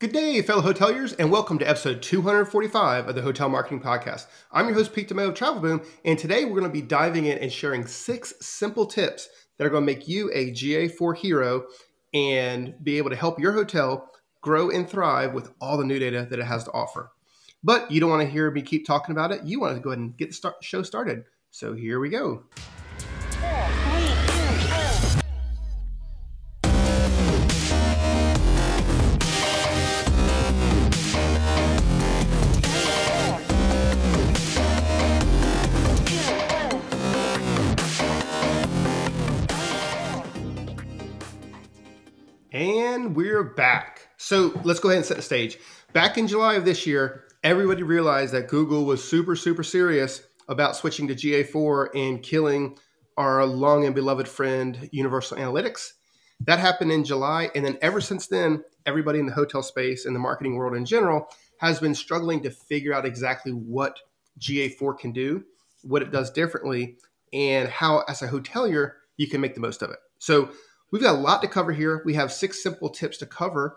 Good day, fellow hoteliers, and welcome to episode 245 of the Hotel Marketing Podcast. I'm your host, Pete DeMo of Travel Boom, and today we're going to be diving in and sharing six simple tips that are going to make you a GA4 hero and be able to help your hotel grow and thrive with all the new data that it has to offer. But you don't want to hear me keep talking about it. You want to go ahead and get the start- show started. So here we go. We're back. So let's go ahead and set the stage. Back in July of this year, everybody realized that Google was super, super serious about switching to GA4 and killing our long and beloved friend Universal Analytics. That happened in July. And then ever since then, everybody in the hotel space and the marketing world in general has been struggling to figure out exactly what GA4 can do, what it does differently, and how, as a hotelier, you can make the most of it. So We've got a lot to cover here. We have six simple tips to cover,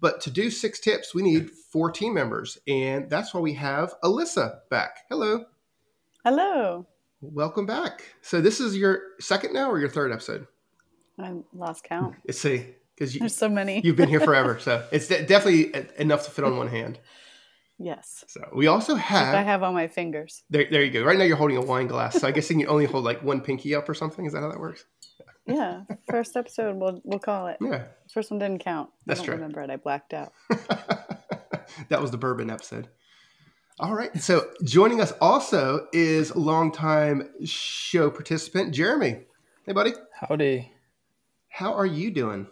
but to do six tips, we need four team members. And that's why we have Alyssa back. Hello. Hello. Welcome back. So this is your second now or your third episode? I lost count. Let's see. Because There's so many. you've been here forever. So it's de- definitely enough to fit on one hand. Yes. So we also have. I have on my fingers. There, there you go. Right now you're holding a wine glass. So I guess you can only hold like one pinky up or something. Is that how that works? Yeah, first episode. We'll we'll call it. Yeah, first one didn't count. That's I don't true. Remember it? I blacked out. that was the bourbon episode. All right. So joining us also is longtime show participant Jeremy. Hey, buddy. Howdy. How are you doing?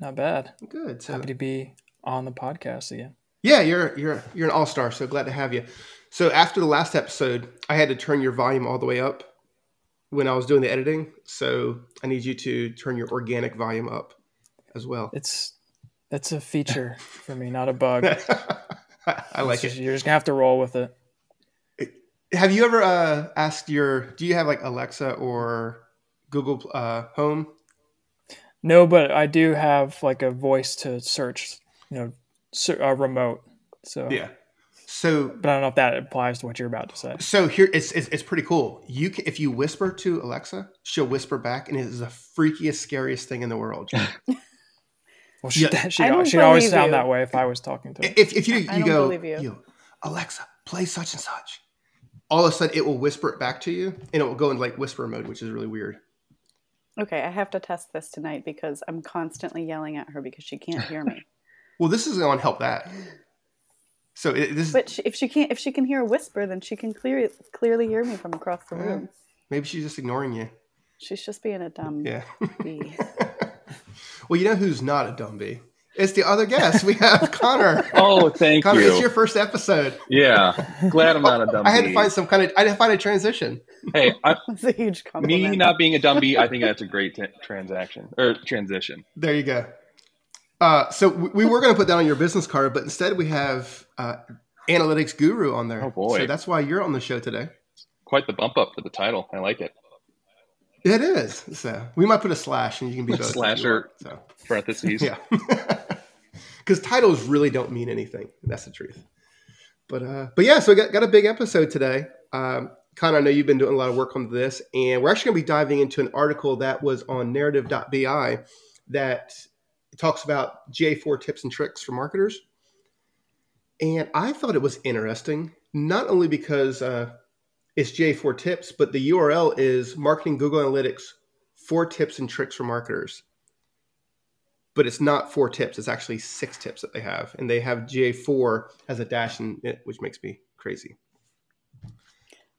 Not bad. Good. So, Happy to be on the podcast again. Yeah, you're you're you're an all star. So glad to have you. So after the last episode, I had to turn your volume all the way up when I was doing the editing. So I need you to turn your organic volume up as well. It's that's a feature for me, not a bug. I like It's it. You're just gonna have to roll with it. Have you ever uh, asked your? Do you have like Alexa or Google uh, Home? No, but I do have like a voice to search, you know, a remote. So Yeah. So but I don't know if that applies to what you're about to say. so here it's it's, it's pretty cool. You can, if you whisper to Alexa, she'll whisper back, and it is the freakiest, scariest thing in the world. Well, she Yeah. she I she'd always believe sound you. that way if I was talking to her. if if you I you go believe you. Alexa play such and such, all of a sudden it will whisper it back to you, and it will go in like whisper mode, which is really weird. Okay, I have to test this tonight because I'm constantly yelling at her because she can't hear me. Well, this is going to help that. So it, this but she, if she can't, if she can hear a whisper, then she can clear, clearly hear me from across the room. maybe she's just ignoring you. She's just being a dumb Yeah. bee. well, you know who's not a dumb bee? It's the other guest. We have Connor. Oh, thank Connor, you. it's your first episode. Yeah, glad I'm not a dumb I had to find some kind of. I had to find a transition. Hey, I, That's a huge compliment. me not being a dumb bee, I think that's a great t- transaction or transition. There you go. Uh, so we, we were going to put that on your business card, but instead we have uh, analytics guru on there. Oh, boy. So that's why you're on the show today. Quite the bump up for the title. I like it. It is. So we might put a slash, and you can be both. Slasher. want, Parentheses. Yeah, because titles really don't mean anything. That's the truth. But uh, but yeah, so we got, got a big episode today. Um, Connor, I know you've been doing a lot of work on this, and we're actually going to be diving into an article that was on narrative.bi that talks about GA4 tips and tricks for marketers. And I thought it was interesting, not only because uh, it's GA4 tips, but the URL is marketing Google Analytics four tips and tricks for marketers. But it's not four tips, it's actually six tips that they have. And they have GA4 as a dash in it, which makes me crazy.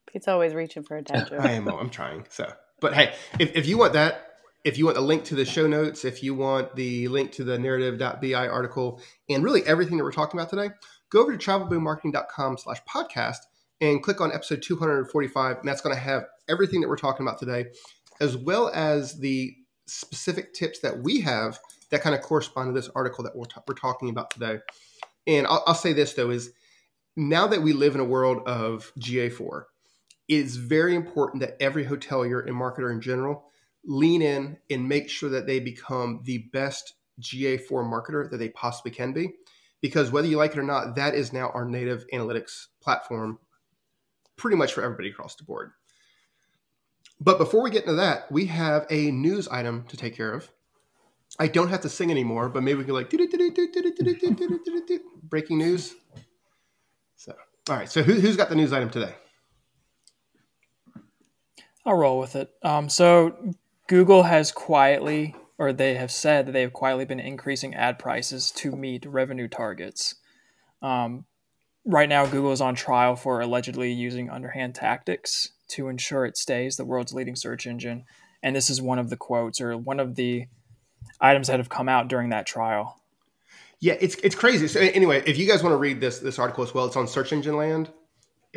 Pete's always reaching for a joke. I am. I'm trying. So, but hey, if, if you want that, if you want the link to the show notes, if you want the link to the narrative.bi article, and really everything that we're talking about today, go over to travelboommarketing.com slash podcast and click on episode 245. And that's going to have everything that we're talking about today, as well as the specific tips that we have that kind of correspond to this article that we're, ta- we're talking about today. And I'll, I'll say this though is now that we live in a world of GA4, it's very important that every hotelier and marketer in general lean in and make sure that they become the best GA4 marketer that they possibly can be. because whether you like it or not, that is now our native analytics platform pretty much for everybody across the board. But before we get into that, we have a news item to take care of. I don't have to sing anymore, but maybe we can like breaking news. So, all right. So, who, who's got the news item today? I'll roll with it. Um, so, Google has quietly, or they have said that they have quietly been increasing ad prices to meet revenue targets. Um, right now, Google is on trial for allegedly using underhand tactics to ensure it stays the world's leading search engine. And this is one of the quotes or one of the items that have come out during that trial. Yeah, it's it's crazy. So anyway, if you guys want to read this this article as well, it's on Search Engine Land.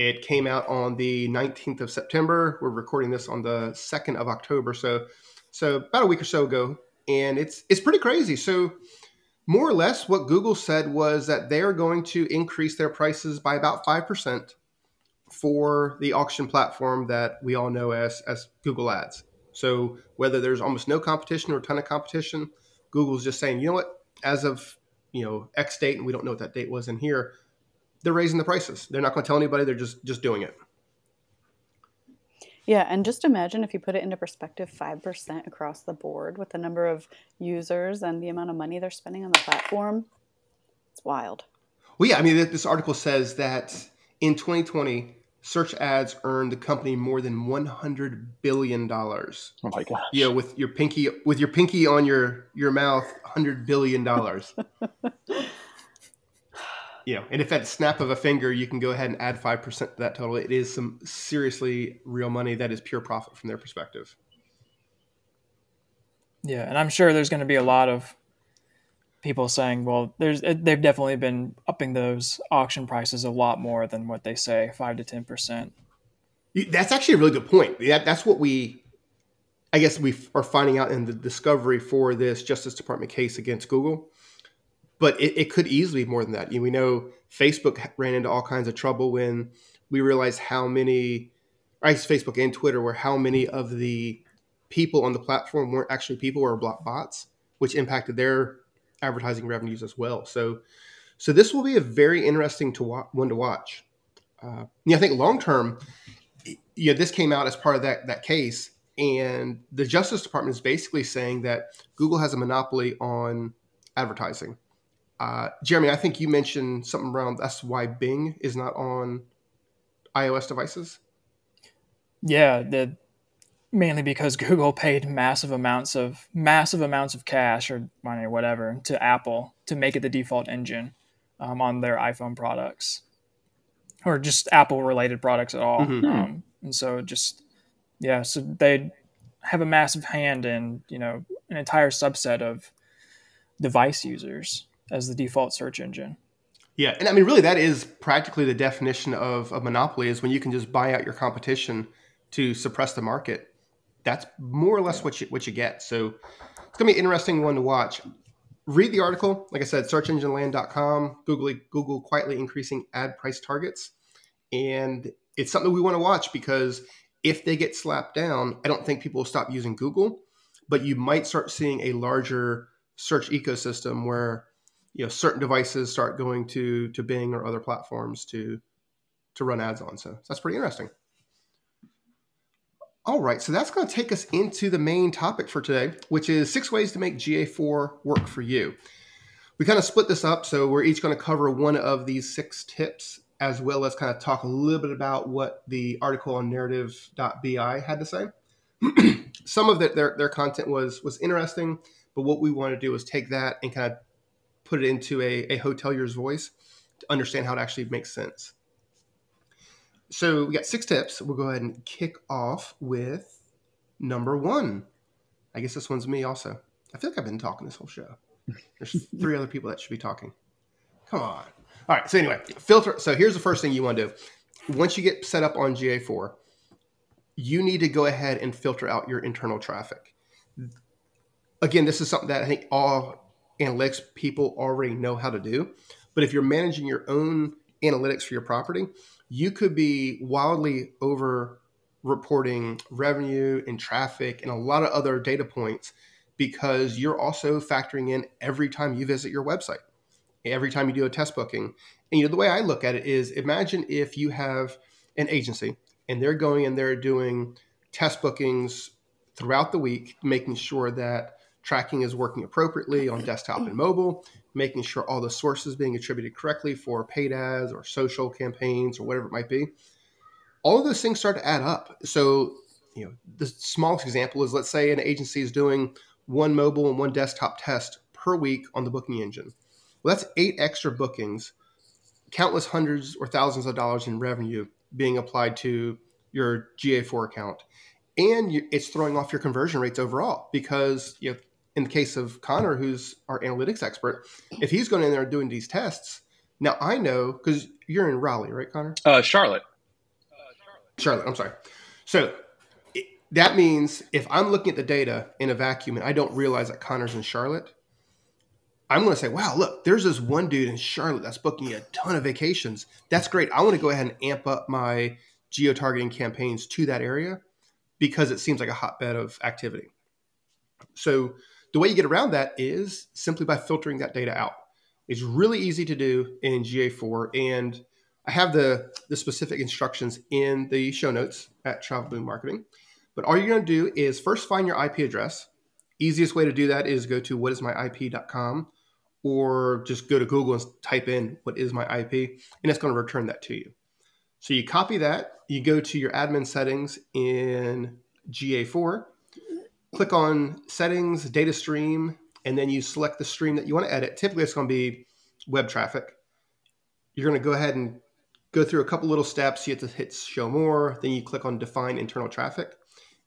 It came out on the 19th of September. We're recording this on the 2nd of October, so so about a week or so ago, and it's it's pretty crazy. So more or less what Google said was that they are going to increase their prices by about 5% for the auction platform that we all know as as Google Ads. So whether there's almost no competition or a ton of competition, Google's just saying, you know what, as of you know X date, and we don't know what that date was in here, they're raising the prices. They're not going to tell anybody. They're just just doing it. Yeah, and just imagine if you put it into perspective, five percent across the board with the number of users and the amount of money they're spending on the platform. It's wild. Well, yeah, I mean, this article says that in 2020, search ads earned the company more than 100 billion dollars. Oh my gosh. Yeah, with your pinky with your pinky on your your mouth, 100 billion dollars. yeah, and if at snap of a finger you can go ahead and add 5% to that total, it is some seriously real money that is pure profit from their perspective. Yeah, and I'm sure there's going to be a lot of people saying, well, there's they've definitely been upping those auction prices a lot more than what they say, five to ten percent. That's actually a really good point. That, that's what we, I guess, we are finding out in the discovery for this Justice Department case against Google. But it, it could easily be more than that. We know Facebook ran into all kinds of trouble when we realized how many, I guess Facebook and Twitter were how many of the people on the platform weren't actually people or block bots, which impacted their advertising revenues as well. So, so this will be a very interesting to wa- one to watch. Uh, yeah, I think long term, yeah, this came out as part of that that case, and the Justice Department is basically saying that Google has a monopoly on advertising. Uh, Jeremy, I think you mentioned something around that's why Bing is not on iOS devices. Yeah, the mainly because Google paid massive amounts of massive amounts of cash or money, or whatever, to Apple to make it the default engine um, on their iPhone products, or just Apple related products at all. Mm-hmm. Um, and so just yeah, so they have a massive hand in you know an entire subset of device users as the default search engine. Yeah, and I mean, really, that is practically the definition of a monopoly: is when you can just buy out your competition to suppress the market that's more or less what you what you get. So it's gonna be an interesting one to watch. Read the article. Like I said, searchengineland.com, Google Google quietly increasing ad price targets. And it's something we want to watch because if they get slapped down, I don't think people will stop using Google, but you might start seeing a larger search ecosystem where you know certain devices start going to to Bing or other platforms to to run ads on. So that's pretty interesting. All right, so that's going to take us into the main topic for today, which is six ways to make GA4 work for you. We kind of split this up, so we're each going to cover one of these six tips, as well as kind of talk a little bit about what the article on narrative.bi had to say. Some of the, their, their content was was interesting, but what we want to do is take that and kind of put it into a, a hotelier's voice to understand how it actually makes sense so we got six tips. We'll go ahead and kick off with number one. I guess this one's me also. I feel like I've been talking this whole show. There's three other people that should be talking. Come on. All right. So anyway, filter. So here's the first thing you want to do. Once you get set up on GA4, you need to go ahead and filter out your internal traffic. Again, this is something that I think all analytics people already know how to do. But if you're managing your own analytics for your property, you could be wildly over reporting revenue and traffic and a lot of other data points because you're also factoring in every time you visit your website. every time you do a test booking. And you know, the way I look at it is imagine if you have an agency and they're going and they're doing test bookings throughout the week, making sure that tracking is working appropriately on desktop and mobile, making sure all the sources being attributed correctly for paid ads or social campaigns or whatever it might be. All of those things start to add up. So, you know, the smallest example is let's say an agency is doing one mobile and one desktop test per week on the booking engine. Well, that's eight extra bookings, countless hundreds or thousands of dollars in revenue being applied to your GA4 account. And it's throwing off your conversion rates overall because you know, in the case of Connor, who's our analytics expert, if he's going in there doing these tests, now I know because you're in Raleigh, right, Connor? Uh, Charlotte. Charlotte, I'm sorry. So it, that means if I'm looking at the data in a vacuum and I don't realize that Connor's in Charlotte, I'm going to say, wow, look, there's this one dude in Charlotte that's booking a ton of vacations. That's great. I want to go ahead and amp up my geo targeting campaigns to that area because it seems like a hotbed of activity. So the way you get around that is simply by filtering that data out. It's really easy to do in GA4, and I have the, the specific instructions in the show notes at Travel Boom Marketing. But all you're going to do is first find your IP address. Easiest way to do that is go to whatismyip.com or just go to Google and type in what is my IP, and it's going to return that to you. So you copy that, you go to your admin settings in GA4, click on settings, data stream, and then you select the stream that you want to edit. Typically, it's going to be web traffic. You're going to go ahead and go through a couple little steps. You have to hit show more, then you click on define internal traffic.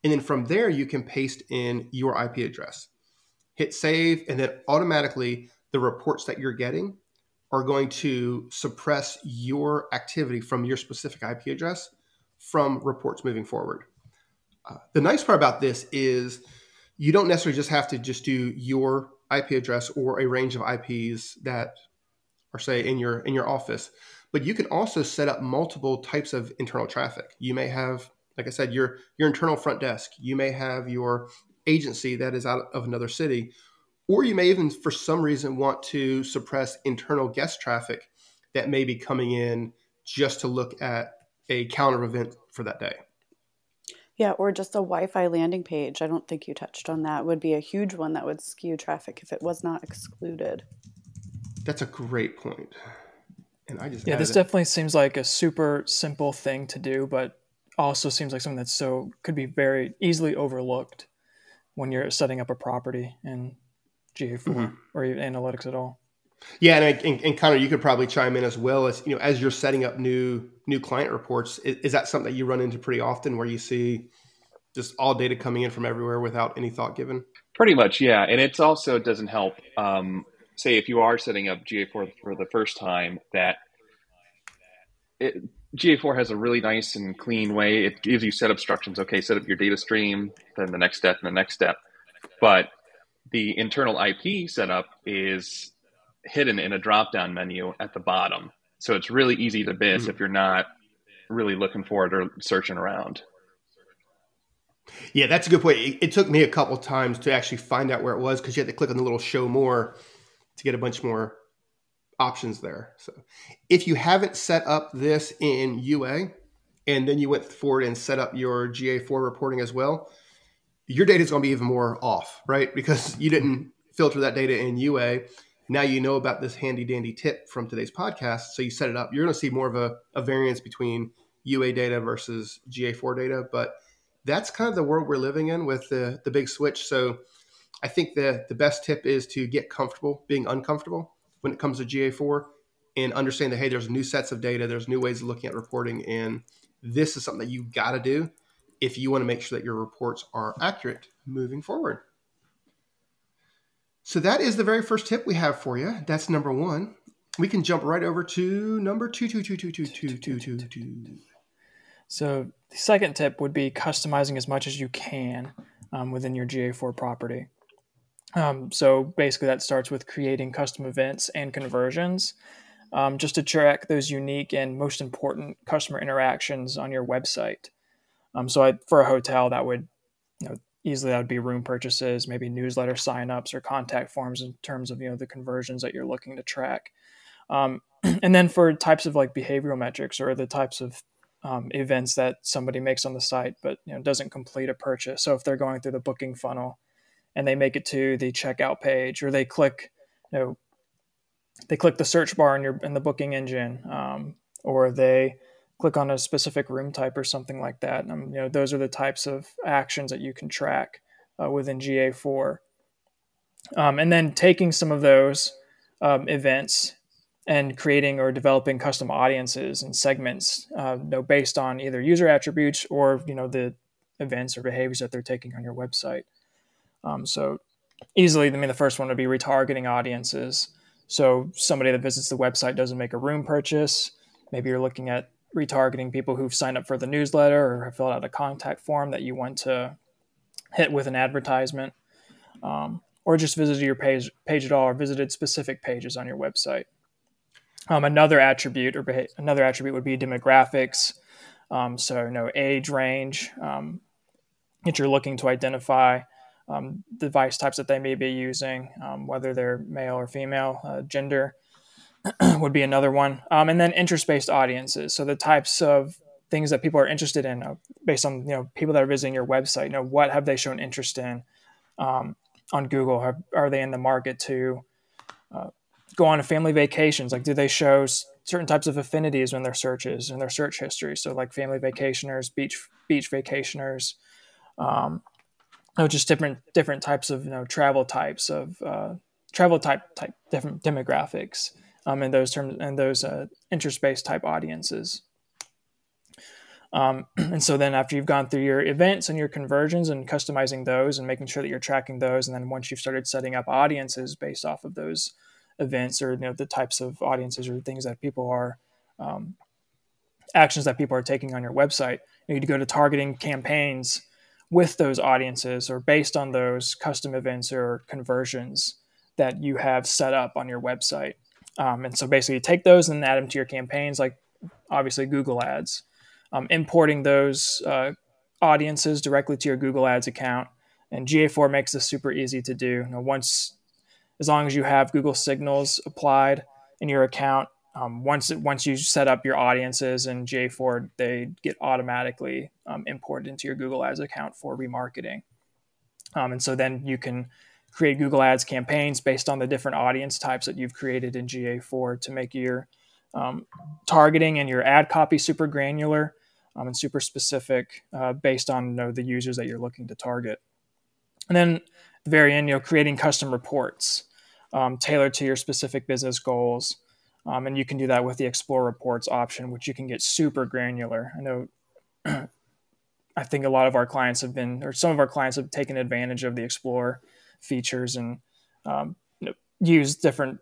And then from there, you can paste in your IP address. Hit save, and then automatically the reports that you're getting are going to suppress your activity from your specific IP address from reports moving forward. The nice part about this is you don't necessarily just have to just do your IP address or a range of IPs that are say in your in your office, but you can also set up multiple types of internal traffic. You may have, like I said, your your internal front desk. You may have your agency that is out of another city, or you may even, for some reason, want to suppress internal guest traffic that may be coming in just to look at a counter event for that day. Yeah, or just a Wi Fi landing page. I don't think you touched on that. Would be a huge one that would skew traffic if it was not excluded. That's a great point. And I just yeah, this it. definitely seems like a super simple thing to do, but also seems like something that's so could be very easily overlooked when you're setting up a property in GA4 mm-hmm. or analytics at all. Yeah, and, and, and Connor, you could probably chime in as well as you know as you're setting up new new client reports. Is, is, that something that you run into pretty often, where you see just all data coming in from everywhere without any thought given? Pretty much, yeah. And it's also doesn't help. Um, say if you are setting up GA4 for the first time, that it, GA4 has a really nice and clean way. It gives you set up instructions. Okay, set up your data stream, then the next step, and the next step. But the internal IP setup is hidden in a drop down menu at the bottom. So it's really easy to miss mm. if you're not really looking for it or searching around. Yeah, that's a good point. It, it took me a couple times to actually find out where it was because you had to click on the little show more to get a bunch more options there. So if you haven't set up this in UA and then you went forward and set up your GA4 reporting as well, your data is going to be even more off, right? Because you didn't filter that data in UA now you know about this handy dandy tip from today's podcast. So you set it up. You're going to see more of a, a variance between UA data versus GA4 data, but that's kind of the world we're living in with the, the big switch. So I think the, the best tip is to get comfortable being uncomfortable when it comes to GA4 and understand that, hey, there's new sets of data, there's new ways of looking at reporting, and this is something that you got to do if you want to make sure that your reports are accurate moving forward. So that is the very first tip we have for you. That's number one. We can jump right over to number two, two, two, two, two, two, two, two, two. So the second tip would be customizing as much as you can um, within your GA4 property. Um, so basically, that starts with creating custom events and conversions, um, just to track those unique and most important customer interactions on your website. Um, so I, for a hotel, that would you know easily that would be room purchases, maybe newsletter signups or contact forms in terms of you know the conversions that you're looking to track. Um, and then for types of like behavioral metrics or the types of um, events that somebody makes on the site, but you know doesn't complete a purchase. So if they're going through the booking funnel and they make it to the checkout page, or they click, you know, they click the search bar in your in the booking engine, um, or they click on a specific room type or something like that. Um, you know, those are the types of actions that you can track uh, within GA4. Um, and then taking some of those um, events and creating or developing custom audiences and segments, uh, you know, based on either user attributes or you know the events or behaviors that they're taking on your website. Um, so easily, I mean, the first one would be retargeting audiences. So somebody that visits the website doesn't make a room purchase. Maybe you're looking at retargeting people who've signed up for the newsletter or have filled out a contact form that you want to hit with an advertisement, um, or just visited your page page at all, or visited specific pages on your website. Um, another attribute or beha- another attribute would be demographics. Um, so, you know, age range um, that you're looking to identify, um, device types that they may be using, um, whether they're male or female, uh, gender would be another one, um, and then interest-based audiences. So the types of things that people are interested in, uh, based on you know people that are visiting your website. You know, what have they shown interest in on Google? Are, they in the market to uh, go on a family vacations like do they show certain types of affinities in their searches and their search history so like family vacationers beach beach vacationers um, oh, just different different types of you know travel types of uh, travel type type different demographics um, and those terms and those uh, interest based type audiences um, and so then after you've gone through your events and your conversions and customizing those and making sure that you're tracking those and then once you've started setting up audiences based off of those events or you know the types of audiences or things that people are um, actions that people are taking on your website. You need to go to targeting campaigns with those audiences or based on those custom events or conversions that you have set up on your website. Um, and so basically, take those and add them to your campaigns, like obviously Google Ads, um, importing those uh, audiences directly to your Google Ads account. And GA4 makes this super easy to do. You know, once as long as you have Google Signals applied in your account. Um, once once you set up your audiences in GA4, they get automatically um, imported into your Google Ads account for remarketing. Um, and so then you can create Google Ads campaigns based on the different audience types that you've created in GA4 to make your um, targeting and your ad copy super granular um, and super specific uh, based on you know, the users that you're looking to target. And then the very end, you know, creating custom reports um, tailored to your specific business goals. Um, and you can do that with the Explore Reports option, which you can get super granular. I know, I think a lot of our clients have been, or some of our clients have taken advantage of the Explore features and um, use different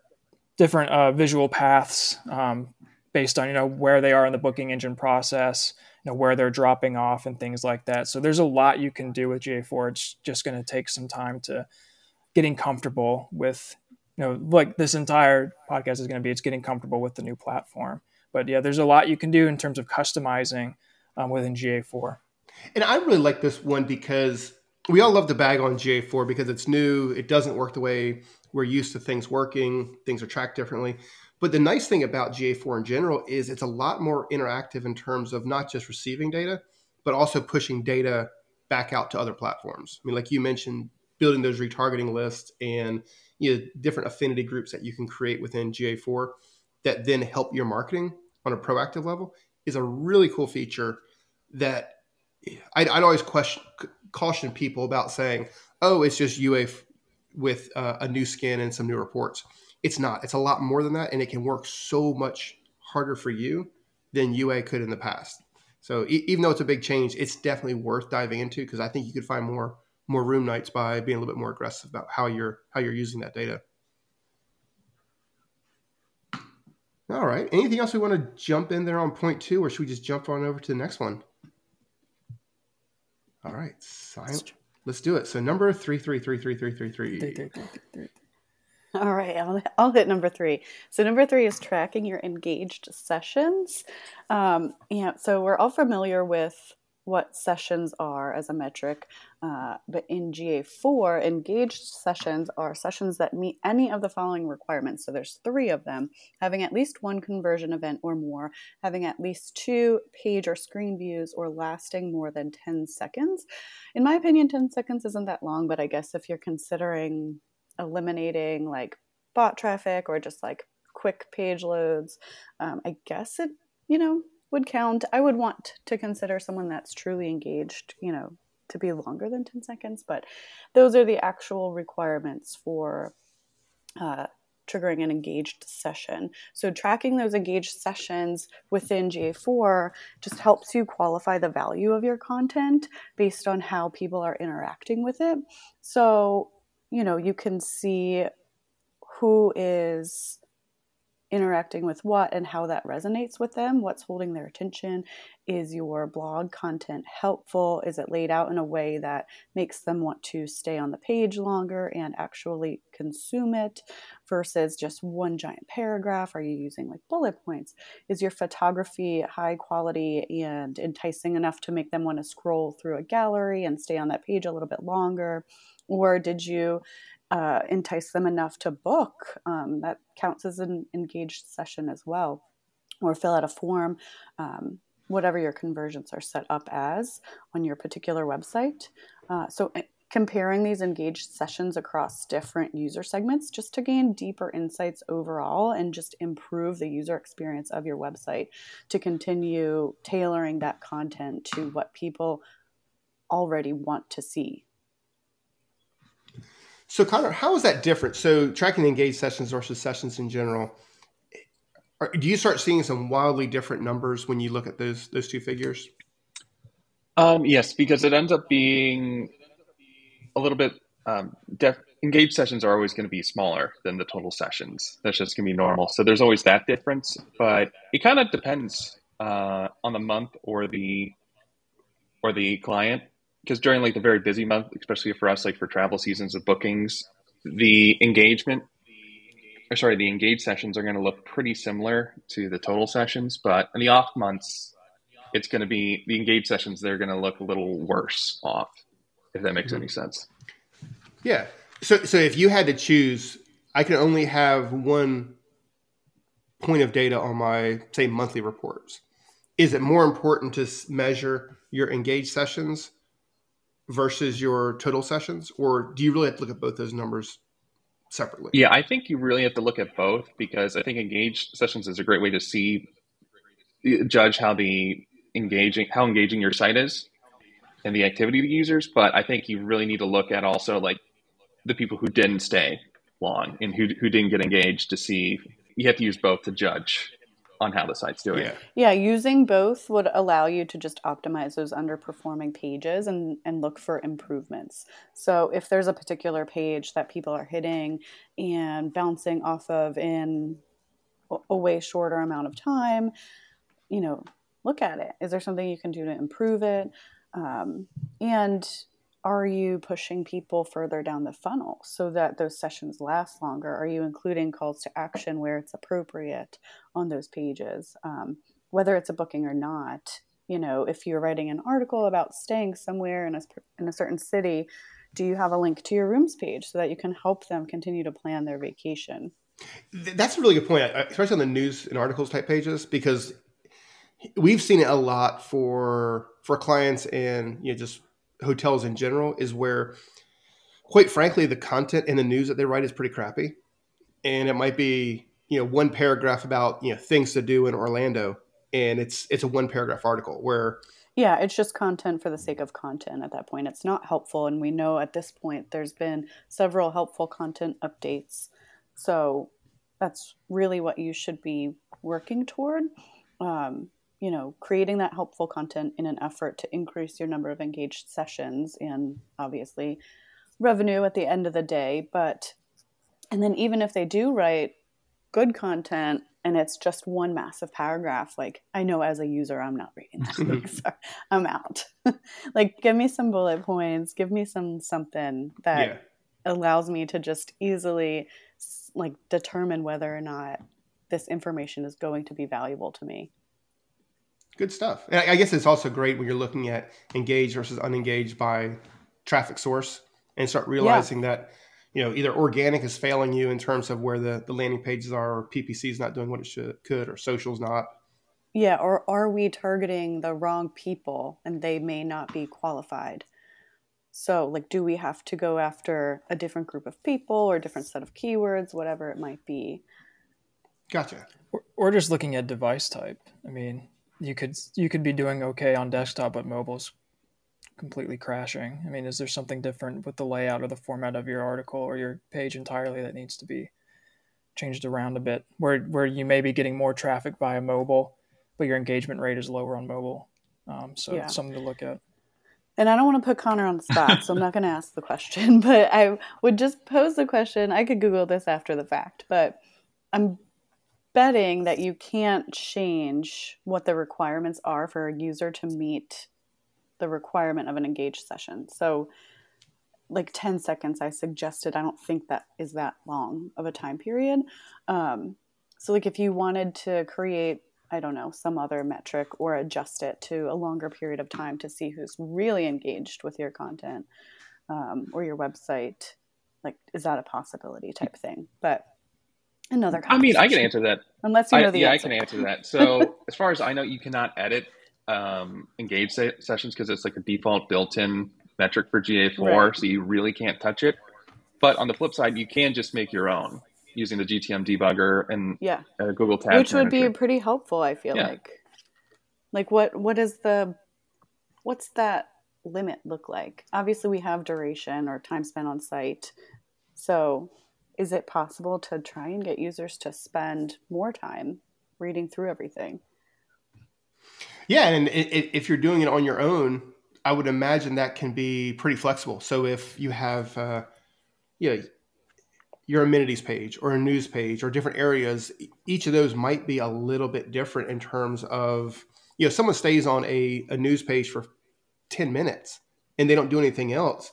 different uh, visual paths um, based on you know where they are in the booking engine process, you know where they're dropping off and things like that. So there's a lot you can do with GA4. It's just going to take some time to getting comfortable with you know like this entire podcast is going to be it's getting comfortable with the new platform. But yeah, there's a lot you can do in terms of customizing um, within GA4. And I really like this one because we all love to bag on GA4 because it's new. It doesn't work the way we're used to things working. Things are tracked differently. But the nice thing about GA4 in general is it's a lot more interactive in terms of not just receiving data, but also pushing data back out to other platforms. I mean, like you mentioned, building those retargeting lists and you know, different affinity groups that you can create within GA4 that then help your marketing on a proactive level is a really cool feature that I'd, I'd always question, caution people about saying, oh, it's just UA with uh, a new skin and some new reports it's not. It's a lot more than that, and it can work so much harder for you than UA could in the past. So e- even though it's a big change, it's definitely worth diving into because I think you could find more more room nights by being a little bit more aggressive about how you're how you're using that data. All right. Anything else we want to jump in there on point two, or should we just jump on over to the next one? All right, silent. Let's do it. So number three, three, three, three, three, three, three. All right, I'll, I'll hit number three. So, number three is tracking your engaged sessions. Um, yeah, so we're all familiar with what sessions are as a metric. Uh, but in GA4, engaged sessions are sessions that meet any of the following requirements. So there's three of them having at least one conversion event or more, having at least two page or screen views, or lasting more than 10 seconds. In my opinion, 10 seconds isn't that long, but I guess if you're considering eliminating like bot traffic or just like quick page loads, um, I guess it, you know, would count. I would want to consider someone that's truly engaged, you know, to be longer than 10 seconds, but those are the actual requirements for uh, triggering an engaged session. So, tracking those engaged sessions within GA4 just helps you qualify the value of your content based on how people are interacting with it. So, you know, you can see who is interacting with what and how that resonates with them, what's holding their attention. Is your blog content helpful? Is it laid out in a way that makes them want to stay on the page longer and actually consume it versus just one giant paragraph? Are you using like bullet points? Is your photography high quality and enticing enough to make them want to scroll through a gallery and stay on that page a little bit longer? Or did you uh, entice them enough to book, um, that counts as an engaged session as well. Or fill out a form, um, whatever your conversions are set up as on your particular website. Uh, so, eh, comparing these engaged sessions across different user segments just to gain deeper insights overall and just improve the user experience of your website to continue tailoring that content to what people already want to see so, Connor, how is that different? So, tracking engaged sessions versus sessions in general, are, do you start seeing some wildly different numbers when you look at those those two figures? Um, yes, because it ends up being a little bit um, def- engaged sessions are always going to be smaller than the total sessions. That's just going to be normal. So there's always that difference, but it kind of depends uh, on the month or the or the client because during like the very busy month, especially for us, like for travel seasons of bookings, the engagement, or sorry, the engaged sessions are going to look pretty similar to the total sessions, but in the off months, it's going to be the engaged sessions. They're going to look a little worse off, if that makes mm-hmm. any sense. Yeah. So, so if you had to choose, I can only have one point of data on my say monthly reports. Is it more important to measure your engaged sessions versus your total sessions, or do you really have to look at both those numbers separately? Yeah, I think you really have to look at both because I think engaged sessions is a great way to see judge how the engaging how engaging your site is and the activity of the users. But I think you really need to look at also like the people who didn't stay long and who who didn't get engaged to see. You have to use both to judge on how the site's doing. Yeah. yeah, using both would allow you to just optimize those underperforming pages and, and look for improvements. So if there's a particular page that people are hitting and bouncing off of in a way shorter amount of time, you know, look at it. Is there something you can do to improve it? Um, and are you pushing people further down the funnel so that those sessions last longer? Are you including calls to action where it's appropriate on those pages? Um, whether it's a booking or not, you know, if you're writing an article about staying somewhere in a, in a certain city, do you have a link to your rooms page so that you can help them continue to plan their vacation? That's a really good point, especially on the news and articles type pages, because we've seen it a lot for for clients and you know just hotels in general is where, quite frankly, the content in the news that they write is pretty crappy, and it might be you know one paragraph about you know things to do in Orlando, and it's it's a one paragraph article where yeah, it's just content for the sake of content at that point. It's not helpful. And we know at this point there's been several helpful content updates. So that's really what you should be working toward. Um, you know, creating that helpful content in an effort to increase your number of engaged sessions and obviously revenue at the end of the day. But, and then even if they do write good content and it's just one massive paragraph, like I know as a user, I'm not reading that. Mm-hmm. so I'm out. like, give me some bullet points, give me some something that yeah. allows me to just easily like determine whether or not this information is going to be valuable to me. Good stuff. And I guess it's also great when you're looking at engaged versus unengaged by traffic source and start realizing yeah. that you know either organic is failing you in terms of where the, the landing pages are or ppc is not doing what it should could or social's not. Yeah or are we targeting the wrong people and they may not be qualified? So like do we have to go after a different group of people or a different set of keywords whatever it might be? Gotcha. Or, or just looking at device type. I mean you could you could be doing okay on desktop but mobile's completely crashing? I mean, is there something different with the layout or the format of your article or your page entirely that needs to be changed around a bit where where you may be getting more traffic via mobile, but your engagement rate is lower on mobile? Um, so yeah. it's something to look at. And I don't want to put Connor on the spot, so I'm not going to ask the question, but I would just pose the question. I could Google this after the fact, but I'm betting that you can't change what the requirements are for a user to meet the requirement of an engaged session. So, like 10 seconds, I suggested, I don't think that is that long of a time period. Um, so, like, if you wanted to create, I don't know, some other metric or adjust it to a longer period of time to see who's really engaged with your content um, or your website, like, is that a possibility type thing? But another I mean, I can answer that. Unless you know I, the yeah, answer. I can answer that. So, as far as I know, you cannot edit um, engage se- sessions because it's like a default built-in metric for GA4, right. so you really can't touch it. But on the flip side, you can just make your own using the GTM debugger and yeah. Uh, Google Tag which would Manager. be pretty helpful. I feel yeah. like. Like what? What is the? What's that limit look like? Obviously, we have duration or time spent on site. So, is it possible to try and get users to spend more time reading through everything? Yeah, and if you're doing it on your own, I would imagine that can be pretty flexible. So if you have, uh, you know, your amenities page or a news page or different areas, each of those might be a little bit different in terms of, you know, someone stays on a, a news page for 10 minutes and they don't do anything else.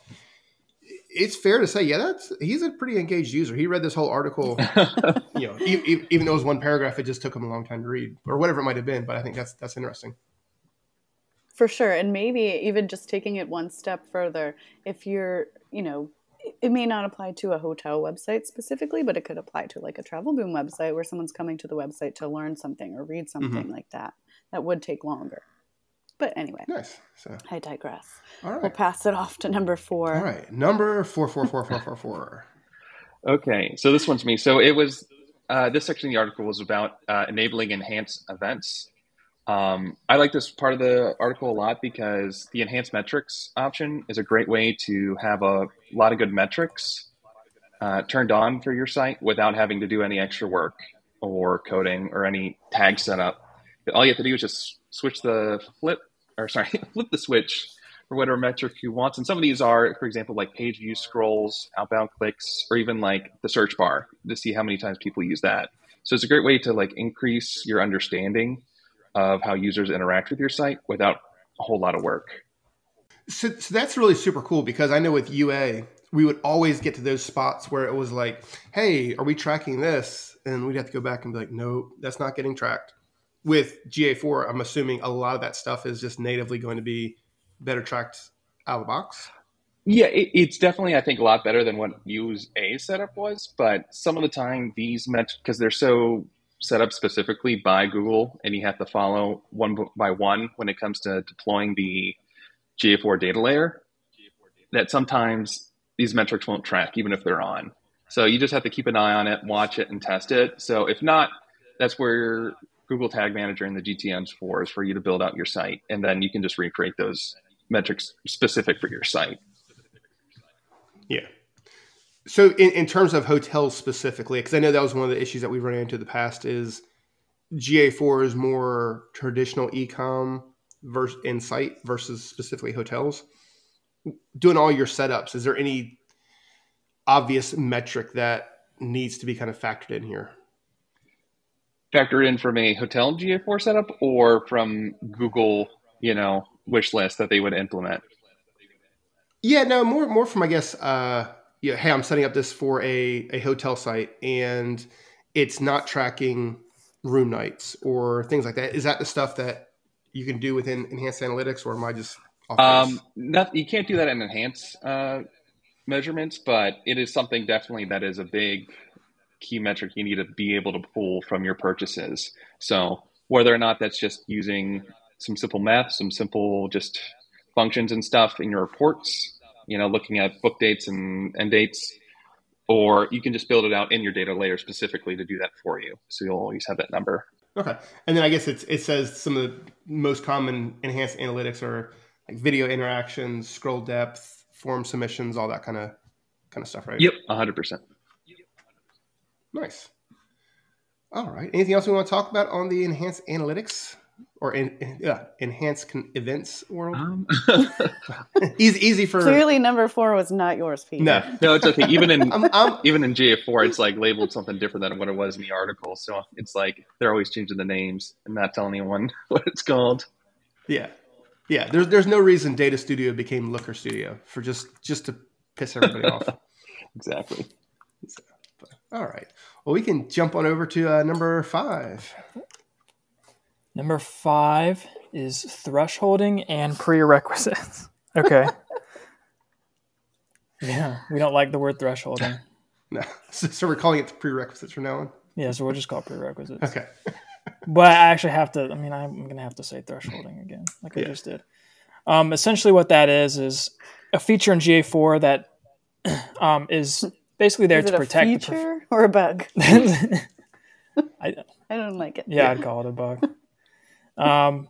It's fair to say, yeah, that's he's a pretty engaged user. He read this whole article, you know, even, even though it was one paragraph, it just took him a long time to read, or whatever it might have been. But I think that's that's interesting. For sure. And maybe even just taking it one step further, if you're, you know, it may not apply to a hotel website specifically, but it could apply to like a travel boom website where someone's coming to the website to learn something or read something mm-hmm. like that. That would take longer. But anyway, nice. So I digress. All right, we'll pass it off to number four. All right, number four, four, four, four, four, four. Okay, so this one's me. So it was uh, this section of the article was about uh, enabling enhanced events um, I like this part of the article a lot because the enhanced metrics option is a great way to have a lot of good metrics uh, turned on for your site without having to do any extra work or coding or any tag setup. All you have to do is just switch the flip, or sorry, flip the switch for whatever metric you want. And some of these are, for example, like page view scrolls, outbound clicks, or even like the search bar to see how many times people use that. So it's a great way to like increase your understanding of how users interact with your site without a whole lot of work. So, so that's really super cool because I know with UA, we would always get to those spots where it was like, hey, are we tracking this? And we'd have to go back and be like, no, that's not getting tracked. With GA4, I'm assuming a lot of that stuff is just natively going to be better tracked out of the box. Yeah, it, it's definitely, I think, a lot better than what UA setup was. But some of the time, these metrics, because they're so set up specifically by Google, and you have to follow one by one when it comes to deploying the GA4 data layer. That sometimes these metrics won't track, even if they're on. So you just have to keep an eye on it, watch it, and test it. So if not, that's where Google Tag Manager and the GTMs for is for you to build out your site, and then you can just recreate those metrics specific for your site. Yeah. So, in, in terms of hotels specifically, because I know that was one of the issues that we've run into in the past, is GA4 is more traditional ecom versus insight versus specifically hotels. Doing all your setups, is there any obvious metric that needs to be kind of factored in here? Factored in from a hotel GA4 setup or from Google, you know, wish list that they would implement? Yeah, no, more more from I guess uh, you know, hey, I'm setting up this for a, a hotel site and it's not tracking room nights or things like that. Is that the stuff that you can do within enhanced analytics, or am I just off Um, not, you can't do that in enhanced uh, measurements, but it is something definitely that is a big key metric you need to be able to pull from your purchases. So whether or not that's just using some simple math, some simple just functions and stuff in your reports, you know, looking at book dates and end dates, or you can just build it out in your data layer specifically to do that for you. So you'll always have that number. Okay, and then I guess it's, it says some of the most common enhanced analytics are like video interactions, scroll depth, form submissions, all that kind of kind of stuff, right? Yep, 100%. Nice. All right. Anything else we want to talk about on the enhanced analytics or in, in- yeah, enhanced con- events world? Um, easy, easy for Clearly, number four was not yours, Pete. no. no, it's okay. Even in I'm, I'm, even in GA4, it's like labeled something different than what it was in the article. So it's like they're always changing the names and not telling anyone what it's called. yeah, yeah. There's there's no reason Data Studio became Looker Studio for just just to piss everybody off. Exactly. All right. Well, we can jump on over to uh, number five. Number five is thresholding and prerequisites. Okay. yeah, we don't like the word thresholding. No, so, so we're calling it prerequisites from now on. Yeah, so we'll just call it prerequisites. Okay. But I actually have to. I mean, I'm gonna have to say thresholding again, like I just did. Um, essentially, what that is is a feature in GA4 that um, is basically there Is to it a protect. the feature or a bug? I, I don't like it. yeah, I'd call it a bug. Um,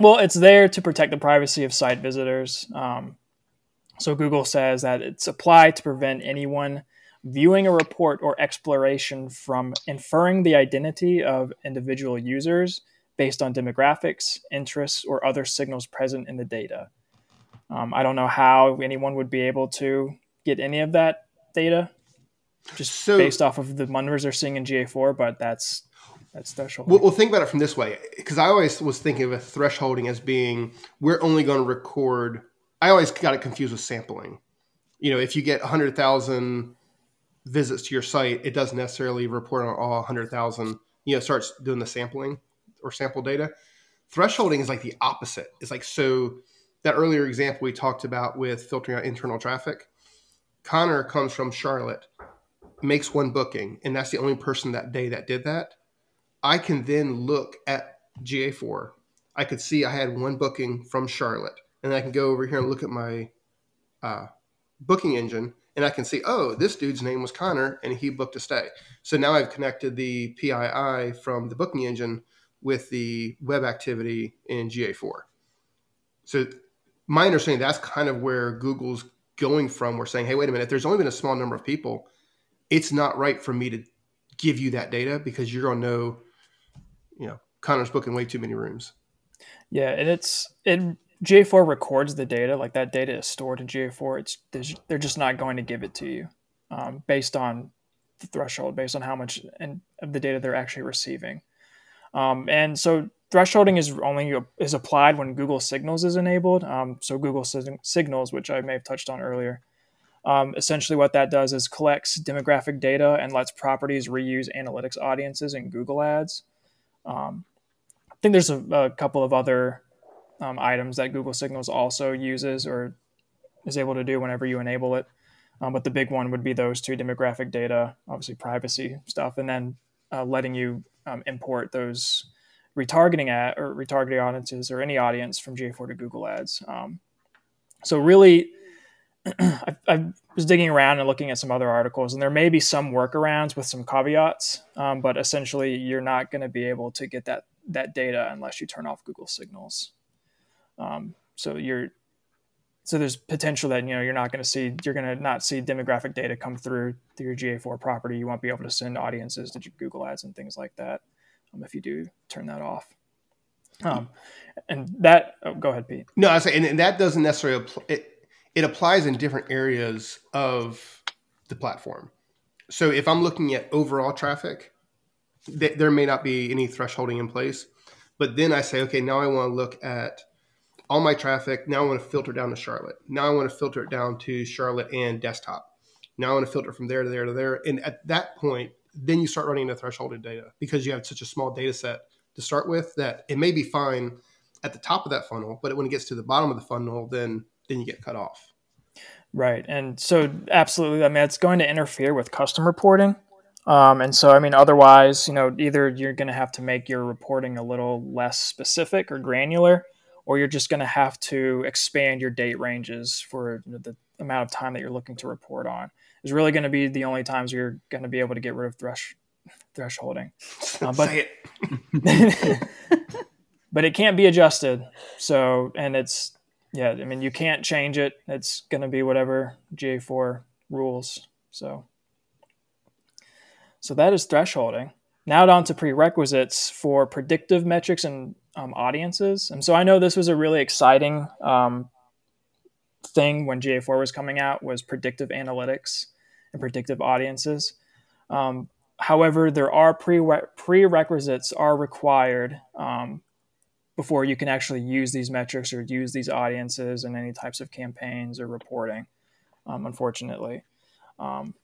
well, it's there to protect the privacy of site visitors. Um, so Google says that it's applied to prevent anyone viewing a report or exploration from inferring the identity of individual users based on demographics, interests, or other signals present in the data. Um, I don't know how anyone would be able to get any of that data just So- based off of the numbers they're seeing in GA4, but that's that's threshold. Well, well, think about it from this way, because I always was thinking of a thresholding as being we're only going to record. I always got it confused with sampling. You know, if you get 100,000 visits to your site, it doesn't necessarily report on all 100,000. You know, starts doing the sampling or sample data. Thresholding is like the opposite. It's like so that earlier example we talked about with filtering out internal traffic. Connor comes from Charlotte, makes one booking, and that's the only person that day that did that. I can then look at GA4. I could see I had one booking from Charlotte, and I can go over here and look at my uh, booking engine, and I can see, oh, this dude's name was Connor, and he booked a stay. So now I've connected the PII from the booking engine with the web activity in GA4. So my understanding that's kind of where Google's going from. We're saying, hey, wait a minute, there's only been a small number of people, it's not right for me to give you that data because you're to know, you know, Connor's booking way too many rooms. Yeah, and it's it GA4 records the data. Like that data is stored in GA4. It's they're just not going to give it to you um, based on the threshold, based on how much and of the data they're actually receiving. Um, and so thresholding is only is applied when Google Signals is enabled. Um, so Google Signals, which I may have touched on earlier. Um, essentially, what that does is collects demographic data and lets properties reuse analytics audiences in Google Ads. Um, I think there's a, a couple of other um, items that Google Signals also uses or is able to do whenever you enable it. Um, but the big one would be those two demographic data, obviously privacy stuff, and then uh, letting you um, import those retargeting at or retargeting audiences or any audience from GA4 to Google Ads. Um, so really, I, I was digging around and looking at some other articles, and there may be some workarounds with some caveats, um, but essentially, you're not going to be able to get that that data unless you turn off Google Signals. Um, so you're so there's potential that you know you're not going to see you're going to not see demographic data come through through your GA4 property. You won't be able to send audiences to Google Ads and things like that um, if you do turn that off. Um, and that oh, go ahead, Pete. No, I say, and, and that doesn't necessarily apply. It, it applies in different areas of the platform. So if I'm looking at overall traffic, th- there may not be any thresholding in place. But then I say, okay, now I want to look at all my traffic. Now I want to filter down to Charlotte. Now I want to filter it down to Charlotte and desktop. Now I want to filter from there to there to there. And at that point, then you start running the thresholded data because you have such a small data set to start with that it may be fine at the top of that funnel, but when it gets to the bottom of the funnel, then then you get cut off. Right, and so absolutely, I mean, it's going to interfere with custom reporting. Um, and so, I mean, otherwise, you know, either you're going to have to make your reporting a little less specific or granular, or you're just going to have to expand your date ranges for the amount of time that you're looking to report on. Is really going to be the only times you're going to be able to get rid of thresh thresholding. Uh, but but it can't be adjusted. So, and it's yeah, I mean, you can't change it. It's going to be whatever GA4 rules. So. So that is thresholding. Now on to prerequisites for predictive metrics and um, audiences. And so I know this was a really exciting um, thing when GA4 was coming out was predictive analytics and predictive audiences. Um, however, there are pre- prerequisites are required um, before you can actually use these metrics or use these audiences in any types of campaigns or reporting. Um, unfortunately. Um,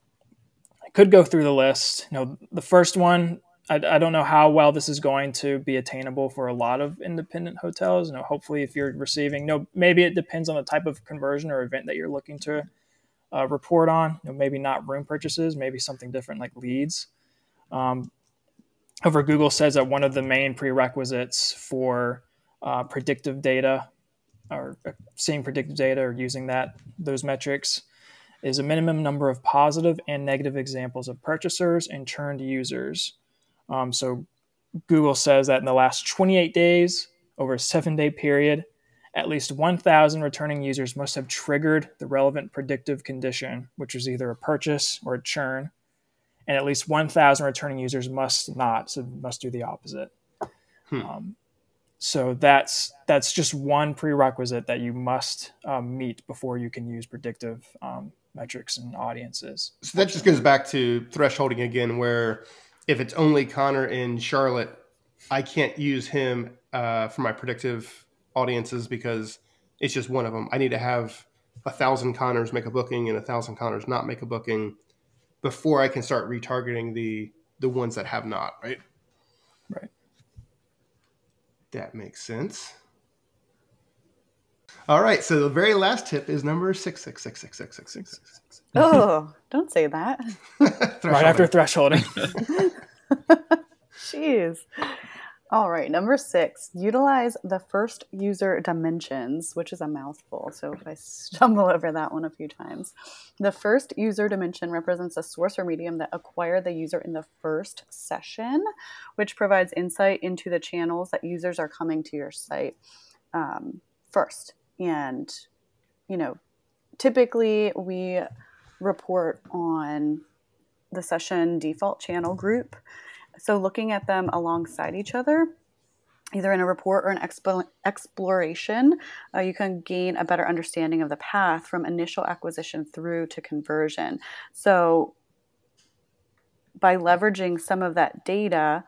I could go through the list. You know, the first one, I, I don't know how well this is going to be attainable for a lot of independent hotels. You know, hopefully, if you're receiving, you know, maybe it depends on the type of conversion or event that you're looking to uh, report on. You know, maybe not room purchases, maybe something different like leads. Um, however, Google says that one of the main prerequisites for uh, predictive data or uh, seeing predictive data or using that those metrics is a minimum number of positive and negative examples of purchasers and churned users. Um, so Google says that in the last 28 days, over a seven day period, at least 1,000 returning users must have triggered the relevant predictive condition, which is either a purchase or a churn. And at least 1,000 returning users must not, so must do the opposite. Hmm. Um, so that's that's just one prerequisite that you must um, meet before you can use predictive um, metrics and audiences. So that just goes back to thresholding again, where if it's only Connor in Charlotte, I can't use him uh, for my predictive audiences because it's just one of them. I need to have a thousand Connors make a booking and a thousand Connors not make a booking before I can start retargeting the the ones that have not. Right. Right. That makes sense. All right. So the very last tip is number six six six six six six six six. Oh, don't say that. right after thresholding. Jeez. All right, number six, utilize the first user dimensions, which is a mouthful. So if I stumble over that one a few times, the first user dimension represents a source or medium that acquired the user in the first session, which provides insight into the channels that users are coming to your site um, first and you know typically we report on the session default channel group so looking at them alongside each other either in a report or an expo- exploration uh, you can gain a better understanding of the path from initial acquisition through to conversion so by leveraging some of that data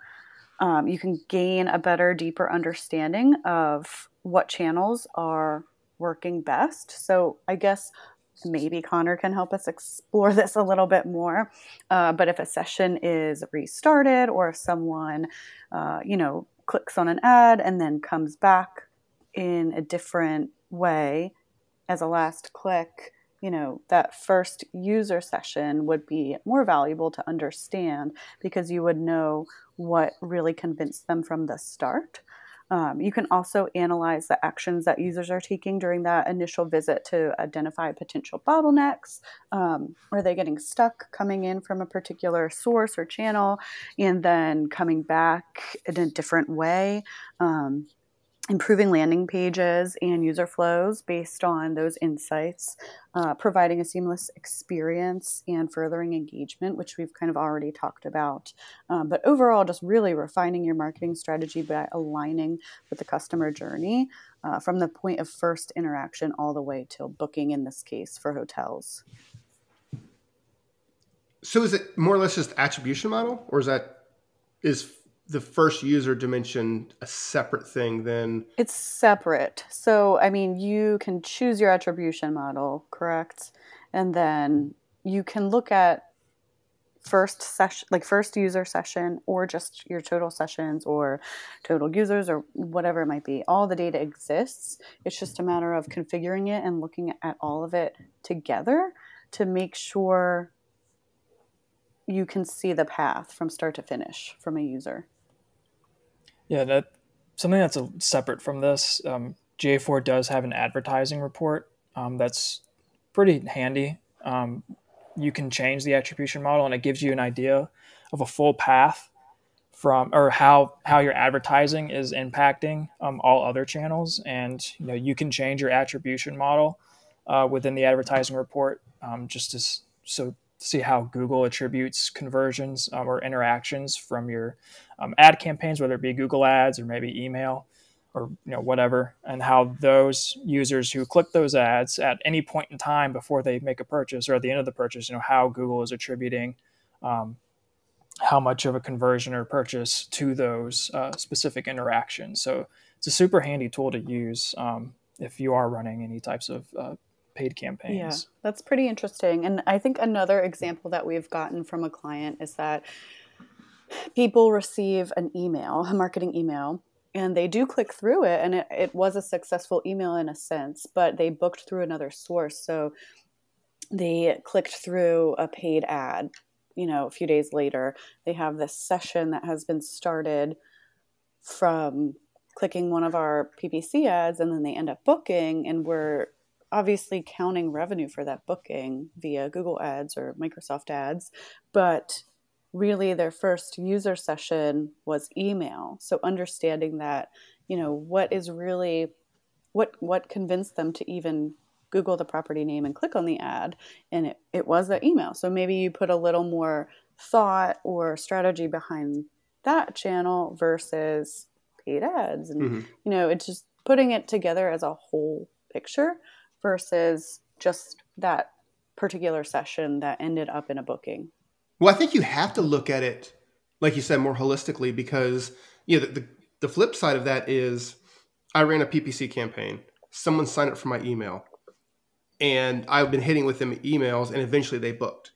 um, you can gain a better deeper understanding of what channels are working best. So I guess maybe Connor can help us explore this a little bit more. Uh, but if a session is restarted or if someone, uh, you know, clicks on an ad and then comes back in a different way as a last click, you know, that first user session would be more valuable to understand because you would know what really convinced them from the start. Um, you can also analyze the actions that users are taking during that initial visit to identify potential bottlenecks. Um, are they getting stuck coming in from a particular source or channel and then coming back in a different way? Um, improving landing pages and user flows based on those insights, uh, providing a seamless experience and furthering engagement, which we've kind of already talked about. Um, but overall, just really refining your marketing strategy by aligning with the customer journey uh, from the point of first interaction all the way till booking, in this case, for hotels. So is it more or less just attribution model, or is that is the first user dimension a separate thing than it's separate. So i mean you can choose your attribution model correct? And then you can look at first session like first user session or just your total sessions or total users or whatever it might be. All the data exists. It's just a matter of configuring it and looking at all of it together to make sure you can see the path from start to finish from a user yeah that something that's a, separate from this um, ga4 does have an advertising report. Um, that's pretty handy. Um, you can change the attribution model and it gives you an idea of a full path from or how how your advertising is impacting um, all other channels. And you know you can change your attribution model uh, within the advertising report um, just as so see how google attributes conversions um, or interactions from your um, ad campaigns whether it be google ads or maybe email or you know whatever and how those users who click those ads at any point in time before they make a purchase or at the end of the purchase you know how google is attributing um, how much of a conversion or purchase to those uh, specific interactions. So it's a super handy tool to use um, if you are running any types of uh, paid campaigns. yeah that's pretty interesting. And i think another example that we've gotten from a client is that people receive an email a marketing email and they do click through it and it, it was a successful email in a sense but they booked through another source. So they clicked through a paid ad you know a few days later. They have this session that has been started from clicking one of our ppc ads and then they end up booking and we're obviously counting revenue for that booking via google ads or microsoft ads but really their first user session was email. So understanding that you know what is really what what convinced them to even google the property name and click on the ad and it, it was the email. So maybe you put a little more thought or strategy behind that channel versus paid ads. And mm-hmm. you know it's just putting it together as a whole picture versus just that particular session that ended up in a booking well, I think you have to look at it, like you said, more holistically because you know the, the, the flip side of that is I ran a PPC campaign. Someone signed up for my email, and I've been hitting with them emails, and eventually they booked.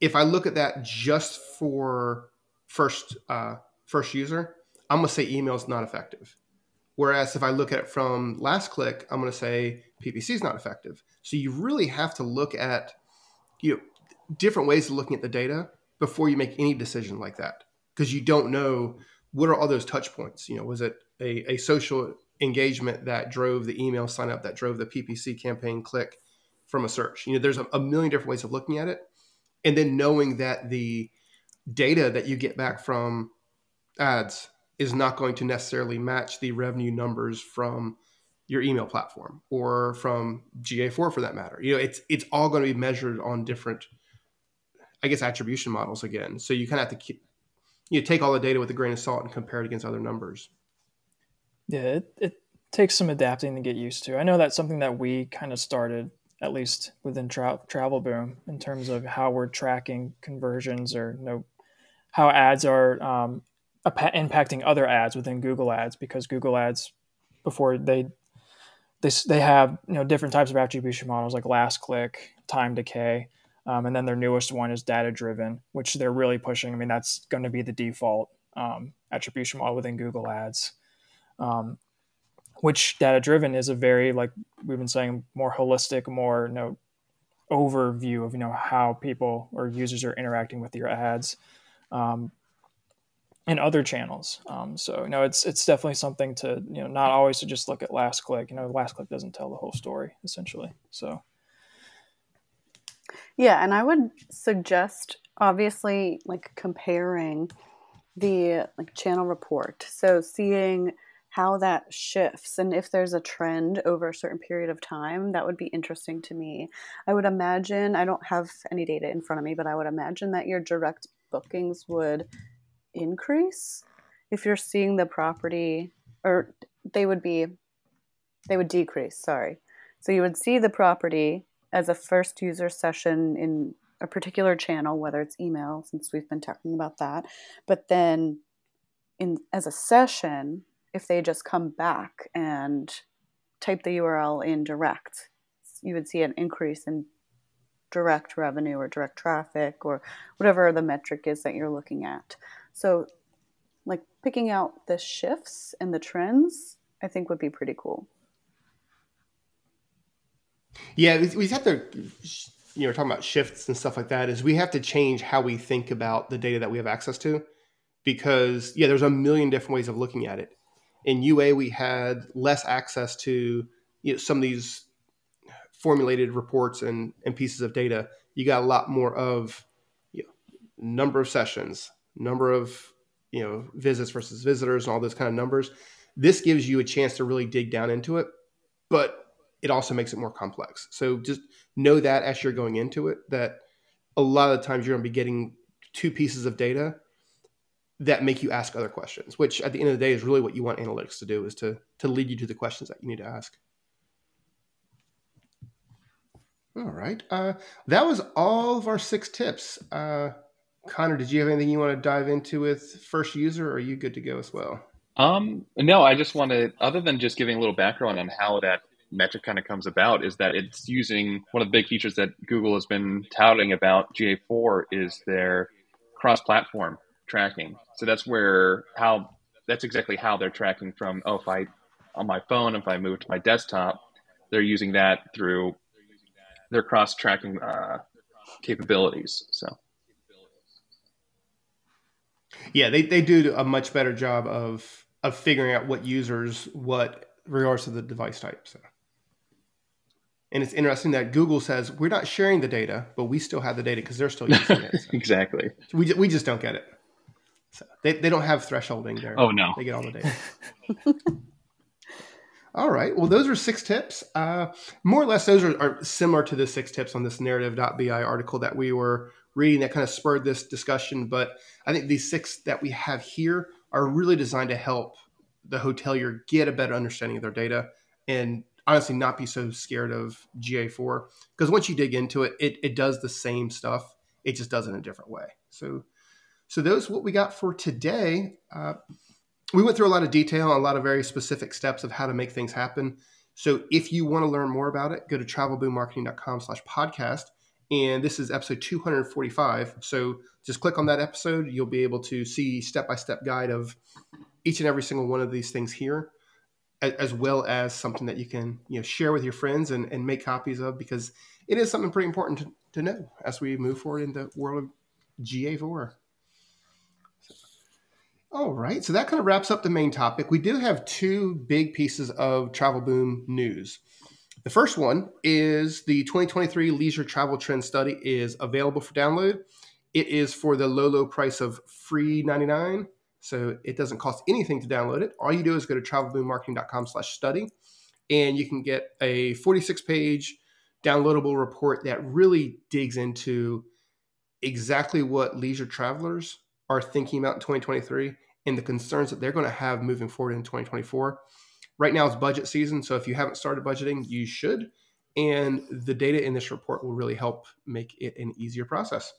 If I look at that just for first uh, first user, I'm gonna say email is not effective. Whereas if I look at it from last click, I'm gonna say PPC is not effective. So you really have to look at you know, different ways of looking at the data before you make any decision like that because you don't know what are all those touch points. You know was it a, a social engagement that drove the email sign up that drove the ppc campaign click from a search? You know there's a, a million different ways of looking at it. And then knowing that the data that you get back from ads is not going to necessarily match the revenue numbers from your email platform or from GA4 for that matter. You know, it's it's all going to be measured on different I guess attribution models again. So you kind of have to keep, you know, take all the data with a grain of salt and compare it against other numbers. Yeah, it, it takes some adapting to get used to. I know that's something that we kind of started at least within tra- Travel Boom in terms of how we're tracking conversions or you know how ads are um, impacting other ads within Google Ads because Google Ads before they they they have you know different types of attribution models like last click, time decay, um, and then their newest one is data driven, which they're really pushing. I mean, that's going to be the default um, attribution model within Google Ads. Um, which data driven is a very like we've been saying more holistic, more you know overview of you know how people or users are interacting with your ads um, and other channels. Um, so you know it's it's definitely something to you know not always to just look at last click. You know, last click doesn't tell the whole story essentially. So yeah, and I would suggest obviously like comparing the like channel report. So seeing how that shifts and if there's a trend over a certain period of time, that would be interesting to me. I would imagine, I don't have any data in front of me, but I would imagine that your direct bookings would increase if you're seeing the property or they would be they would decrease, sorry. So you would see the property as a first user session in a particular channel, whether it's email, since we've been talking about that. But then in as a session, if they just come back and type the URL in direct, you would see an increase in direct revenue or direct traffic or whatever the metric is that you're looking at. So, like picking out the shifts and the trends, I think would be pretty cool. Yeah, we have to, you know, talking about shifts and stuff like that. Is we have to change how we think about the data that we have access to, because yeah, there's a million different ways of looking at it. In UA, we had less access to you know, some of these formulated reports and, and pieces of data. You got a lot more of you know, number of sessions, number of you know visits versus visitors, and all those kind of numbers. This gives you a chance to really dig down into it, but it also makes it more complex. So just know that as you're going into it, that a lot of the times you're going to be getting two pieces of data that make you ask other questions, which at the end of the day is really what you want analytics to do is to to lead you to the questions that you need to ask. All right. Uh, that was all of our six tips. Uh, Connor, did you have anything you want to dive into with first user, or are you good to go as well? Um, no, I just want to, other than just giving a little background on how that metric kind of comes about, is that it's using one of the big features that Google has been touting about GA4 is their cross-platform tracking. So that's where how that's exactly how they're tracking from. Oh, if I on my phone, if I move to my desktop, they're using that through their cross tracking uh, capabilities. So. Yeah, they, they do a much better job of of figuring out what users what regards to the device type. So. And it's interesting that Google says we're not sharing the data, but we still have the data because they're still using it. So. exactly. So we, we just don't get it. So they, they don't have thresholding there. Oh no, they get all the data. all right. Well, those are six tips. Uh, more or less, those are, are, similar to the six tips on this narrative.bi article that we were reading that kind of spurred this discussion. But I think these six that we have here are really designed to help the hotelier get a better understanding of their data and honestly not be so scared of GA4 because once you dig into it, it, it does the same stuff. It just does it in a different way. So so those what we got for today. Uh, we went through a lot of detail a lot of very specific steps of how to make things happen. So if you want to learn more about it, go to travelboommarketing.com slash podcast. And this is episode 245. So just click on that episode. You'll be able to see step-by-step guide of each and every single one of these things here, as well as something that you can you know share with your friends and, and make copies of because it is something pretty important to, to know as we move forward in the world of GA4. All right, so that kind of wraps up the main topic. We do have two big pieces of Travel Boom news. The first one is the 2023 Leisure Travel Trend Study is available for download. It is for the low, low price of free 99. So it doesn't cost anything to download it. All you do is go to travelboommarketing.com slash study and you can get a 46 page downloadable report that really digs into exactly what leisure travelers are thinking about in 2023 and the concerns that they're going to have moving forward in 2024. Right now it's budget season, so if you haven't started budgeting, you should. And the data in this report will really help make it an easier process.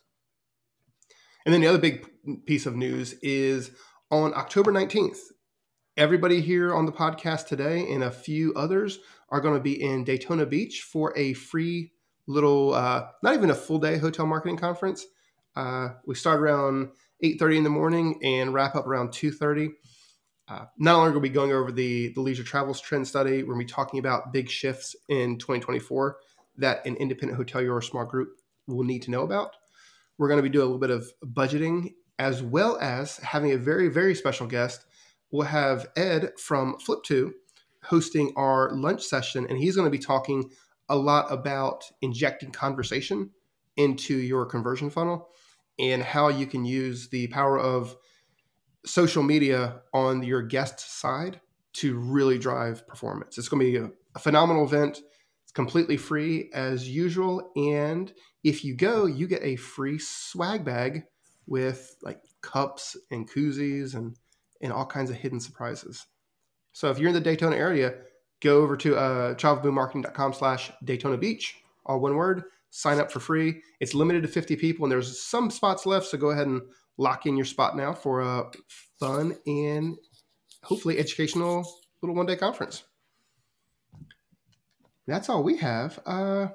And then the other big piece of news is on October 19th, everybody here on the podcast today and a few others are going to be in Daytona Beach for a free little, uh, not even a full day hotel marketing conference. Uh, we start around 8.30 in the morning and wrap up around 2.30 uh, not only are we going over the, the leisure travels trend study. We're going to be talking about big shifts in 2024 that an independent hotelier or small group will need to know about. We're going to be doing a little bit of budgeting as well as having a very very special guest. We'll have ed from Flip.to hosting our lunch session and he's going to be talking a lot about injecting conversation into your conversion funnel and how you can use the power of social media on your guest side to really drive performance. It's going to be a, a phenomenal event. It's completely free as usual. And if you go, you get a free swag bag with like cups and koozies and, and all kinds of hidden surprises. So if you're in the Daytona area, go over to uh, travelboommarketing.com slash Daytona Beach, all one word, sign up for free. It's limited to 50 people, and there's some spots left. So go ahead and lock in your spot now for a fun and hopefully educational little one day conference. That's all we have. Uh,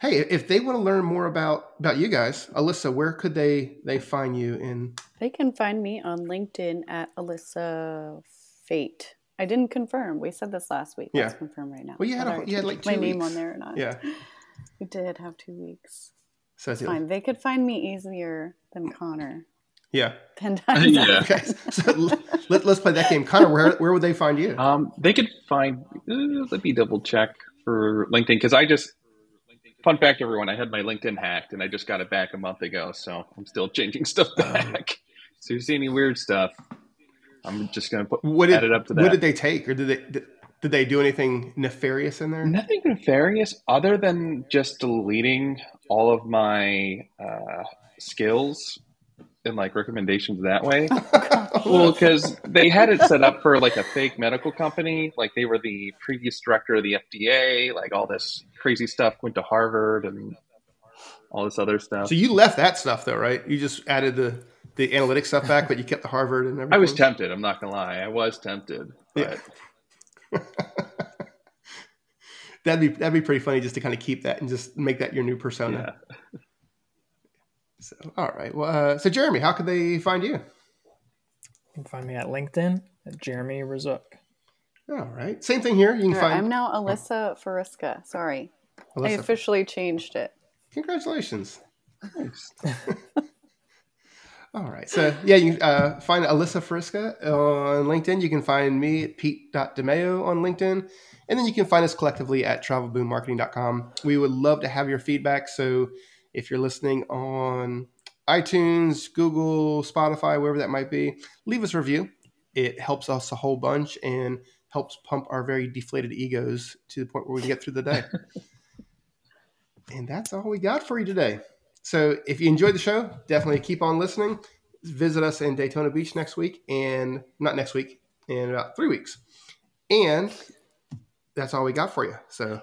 hey, if they want to learn more about about you guys, Alyssa, where could they they find you in? They can find me on LinkedIn at Alyssa Fate. I didn't confirm. We said this last week. Yeah. Let's confirm right now. Well, you had a- you had, like, my two name on there or not. Yeah. We did have two weeks. So It's fine. They could find me easier than Connor. Yeah. Ten times. Yeah. Okay. So let, let's play that game. Connor, where where would they find you? Um, they could find. Uh, let me double check for LinkedIn because I just. Fun fact, everyone! I had my LinkedIn hacked, and I just got it back a month ago, so I'm still changing stuff back. so if you see any weird stuff, I'm just gonna put What did, add it up to that. what did they take, or did they did, did they do anything nefarious in there? Nothing nefarious other than just deleting all of my uh, skills and like recommendations that way. well, because they had it set up for like a fake medical company, like they were the previous director of the FDA, like all this crazy stuff went to Harvard and all this other stuff. So you left that stuff though, right? You just added the the analytic stuff back, but you kept the Harvard and everything. I was tempted. I'm not gonna lie, I was tempted. But Yeah. that'd be that'd be pretty funny just to kind of keep that and just make that your new persona. yeah. So, all right. Well, uh, so Jeremy, how could they find you? You can find me at LinkedIn at Jeremy Razuk. All right. Same thing here. You can All right, find. I'm now Alyssa Fariska. Sorry. I officially changed it. Congratulations. Nice. All right. So yeah, you can uh, find Alyssa Friska on LinkedIn. You can find me at pete.demeo on LinkedIn. And then you can find us collectively at travelboommarketing.com. We would love to have your feedback. So if you're listening on iTunes, Google, Spotify, wherever that might be, leave us a review. It helps us a whole bunch and helps pump our very deflated egos to the point where we can get through the day. and that's all we got for you today. So if you enjoyed the show, definitely keep on listening. Visit us in Daytona Beach next week, and not next week, in about three weeks. And that's all we got for you. So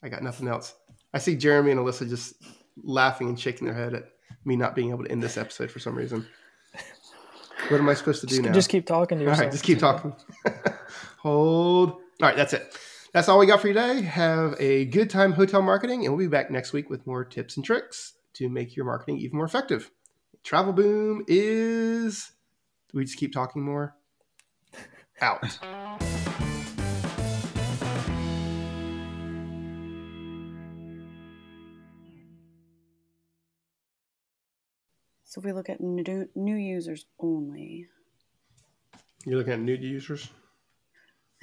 I got nothing else. I see Jeremy and Alyssa just laughing and shaking their head at me not being able to end this episode for some reason. What am I supposed to do Just, now? just keep talking to All yourself. right, just keep talking. Hold. All right, that's it. That's all we got for you today. Have a good time hotel marketing, and we'll be back next week with more tips and tricks to make your marketing even more effective. Travel Boom is. Do we just keep talking more? Out. So if we look at new, new users only. You're looking at new users?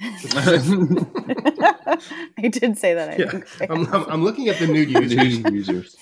I did say that. I Yeah. think. I'm, I'm, I'm looking at the nude users. New users.